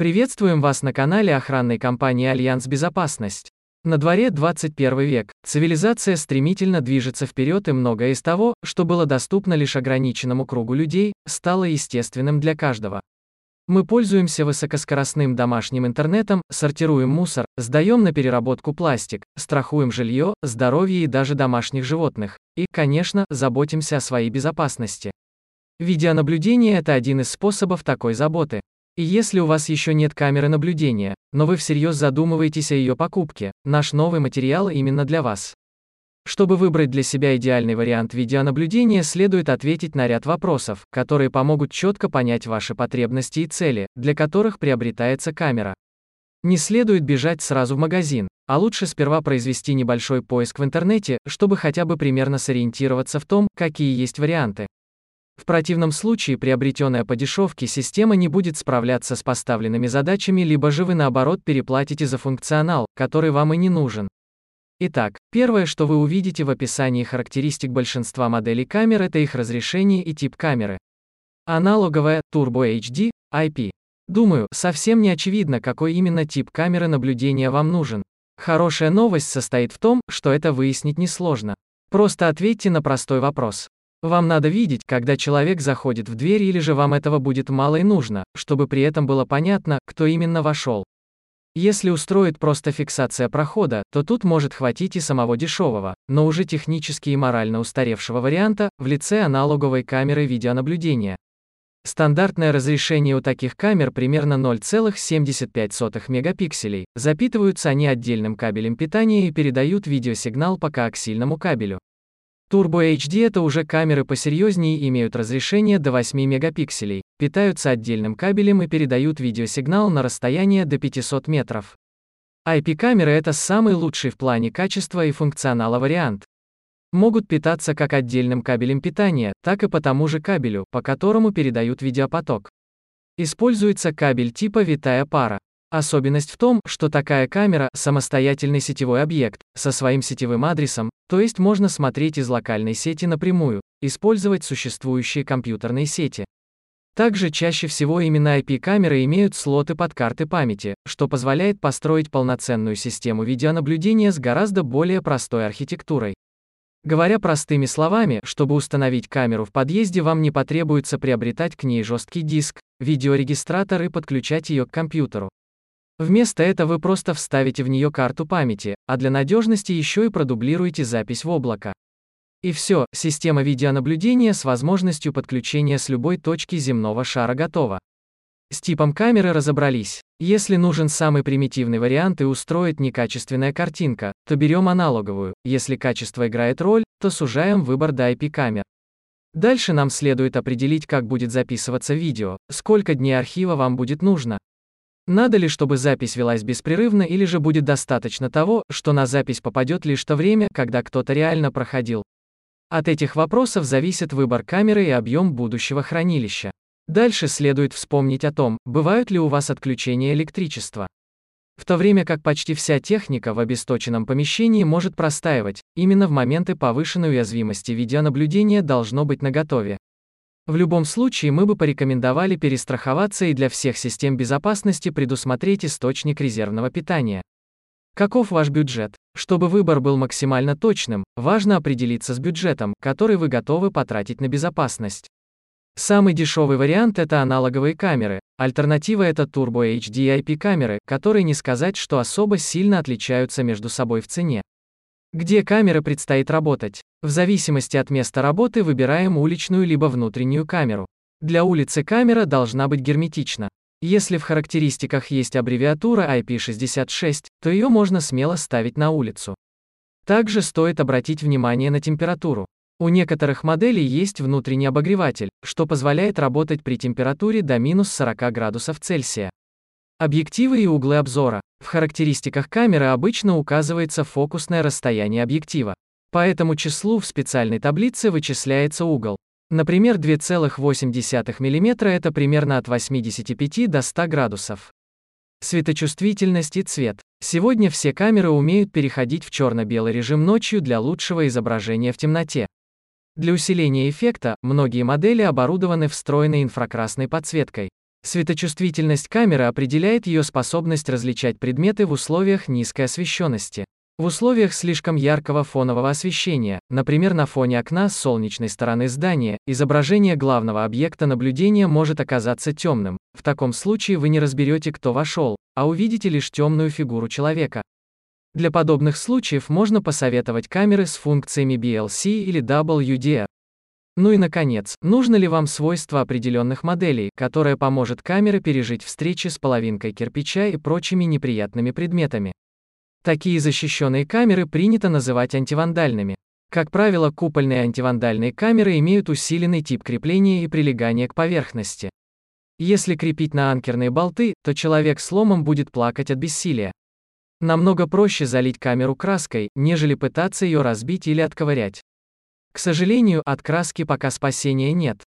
Приветствуем вас на канале охранной компании Альянс Безопасность. На дворе 21 век, цивилизация стремительно движется вперед и многое из того, что было доступно лишь ограниченному кругу людей, стало естественным для каждого. Мы пользуемся высокоскоростным домашним интернетом, сортируем мусор, сдаем на переработку пластик, страхуем жилье, здоровье и даже домашних животных. И, конечно, заботимся о своей безопасности. Видеонаблюдение – это один из способов такой заботы. И если у вас еще нет камеры наблюдения, но вы всерьез задумываетесь о ее покупке, наш новый материал именно для вас. Чтобы выбрать для себя идеальный вариант видеонаблюдения, следует ответить на ряд вопросов, которые помогут четко понять ваши потребности и цели, для которых приобретается камера. Не следует бежать сразу в магазин, а лучше сперва произвести небольшой поиск в интернете, чтобы хотя бы примерно сориентироваться в том, какие есть варианты. В противном случае приобретенная по дешевке система не будет справляться с поставленными задачами, либо же вы наоборот переплатите за функционал, который вам и не нужен. Итак, первое, что вы увидите в описании характеристик большинства моделей камер, это их разрешение и тип камеры. Аналоговая, Turbo HD, IP. Думаю, совсем не очевидно, какой именно тип камеры наблюдения вам нужен. Хорошая новость состоит в том, что это выяснить несложно. Просто ответьте на простой вопрос. Вам надо видеть, когда человек заходит в дверь или же вам этого будет мало и нужно, чтобы при этом было понятно, кто именно вошел. Если устроит просто фиксация прохода, то тут может хватить и самого дешевого, но уже технически и морально устаревшего варианта, в лице аналоговой камеры видеонаблюдения. Стандартное разрешение у таких камер примерно 0,75 мегапикселей, запитываются они отдельным кабелем питания и передают видеосигнал по коаксильному кабелю. Turbo HD это уже камеры посерьезнее имеют разрешение до 8 мегапикселей, питаются отдельным кабелем и передают видеосигнал на расстояние до 500 метров. IP-камеры это самый лучший в плане качества и функционала вариант. Могут питаться как отдельным кабелем питания, так и по тому же кабелю, по которому передают видеопоток. Используется кабель типа витая пара. Особенность в том, что такая камера – самостоятельный сетевой объект, со своим сетевым адресом, то есть можно смотреть из локальной сети напрямую, использовать существующие компьютерные сети. Также чаще всего именно IP-камеры имеют слоты под карты памяти, что позволяет построить полноценную систему видеонаблюдения с гораздо более простой архитектурой. Говоря простыми словами, чтобы установить камеру в подъезде вам не потребуется приобретать к ней жесткий диск, видеорегистратор и подключать ее к компьютеру. Вместо этого вы просто вставите в нее карту памяти, а для надежности еще и продублируете запись в облако. И все, система видеонаблюдения с возможностью подключения с любой точки земного шара готова. С типом камеры разобрались. Если нужен самый примитивный вариант и устроит некачественная картинка, то берем аналоговую. Если качество играет роль, то сужаем выбор до IP-камер. Дальше нам следует определить, как будет записываться видео, сколько дней архива вам будет нужно, надо ли, чтобы запись велась беспрерывно или же будет достаточно того, что на запись попадет лишь то время, когда кто-то реально проходил? От этих вопросов зависит выбор камеры и объем будущего хранилища. Дальше следует вспомнить о том, бывают ли у вас отключения электричества. В то время как почти вся техника в обесточенном помещении может простаивать, именно в моменты повышенной уязвимости видеонаблюдения должно быть наготове. В любом случае мы бы порекомендовали перестраховаться и для всех систем безопасности предусмотреть источник резервного питания. Каков ваш бюджет? Чтобы выбор был максимально точным, важно определиться с бюджетом, который вы готовы потратить на безопасность. Самый дешевый вариант это аналоговые камеры, альтернатива это Turbo HD IP камеры, которые не сказать, что особо сильно отличаются между собой в цене. Где камеры предстоит работать? В зависимости от места работы выбираем уличную либо внутреннюю камеру. Для улицы камера должна быть герметична. Если в характеристиках есть аббревиатура IP66, то ее можно смело ставить на улицу. Также стоит обратить внимание на температуру. У некоторых моделей есть внутренний обогреватель, что позволяет работать при температуре до минус 40 градусов Цельсия. Объективы и углы обзора. В характеристиках камеры обычно указывается фокусное расстояние объектива. По этому числу в специальной таблице вычисляется угол. Например, 2,8 мм это примерно от 85 до 100 градусов. Светочувствительность и цвет. Сегодня все камеры умеют переходить в черно-белый режим ночью для лучшего изображения в темноте. Для усиления эффекта, многие модели оборудованы встроенной инфракрасной подсветкой. Светочувствительность камеры определяет ее способность различать предметы в условиях низкой освещенности. В условиях слишком яркого фонового освещения, например на фоне окна с солнечной стороны здания, изображение главного объекта наблюдения может оказаться темным. В таком случае вы не разберете, кто вошел, а увидите лишь темную фигуру человека. Для подобных случаев можно посоветовать камеры с функциями BLC или WDR. Ну и наконец, нужно ли вам свойство определенных моделей, которое поможет камере пережить встречи с половинкой кирпича и прочими неприятными предметами? Такие защищенные камеры принято называть антивандальными. Как правило, купольные антивандальные камеры имеют усиленный тип крепления и прилегания к поверхности. Если крепить на анкерные болты, то человек с ломом будет плакать от бессилия. Намного проще залить камеру краской, нежели пытаться ее разбить или отковырять. К сожалению, от краски пока спасения нет.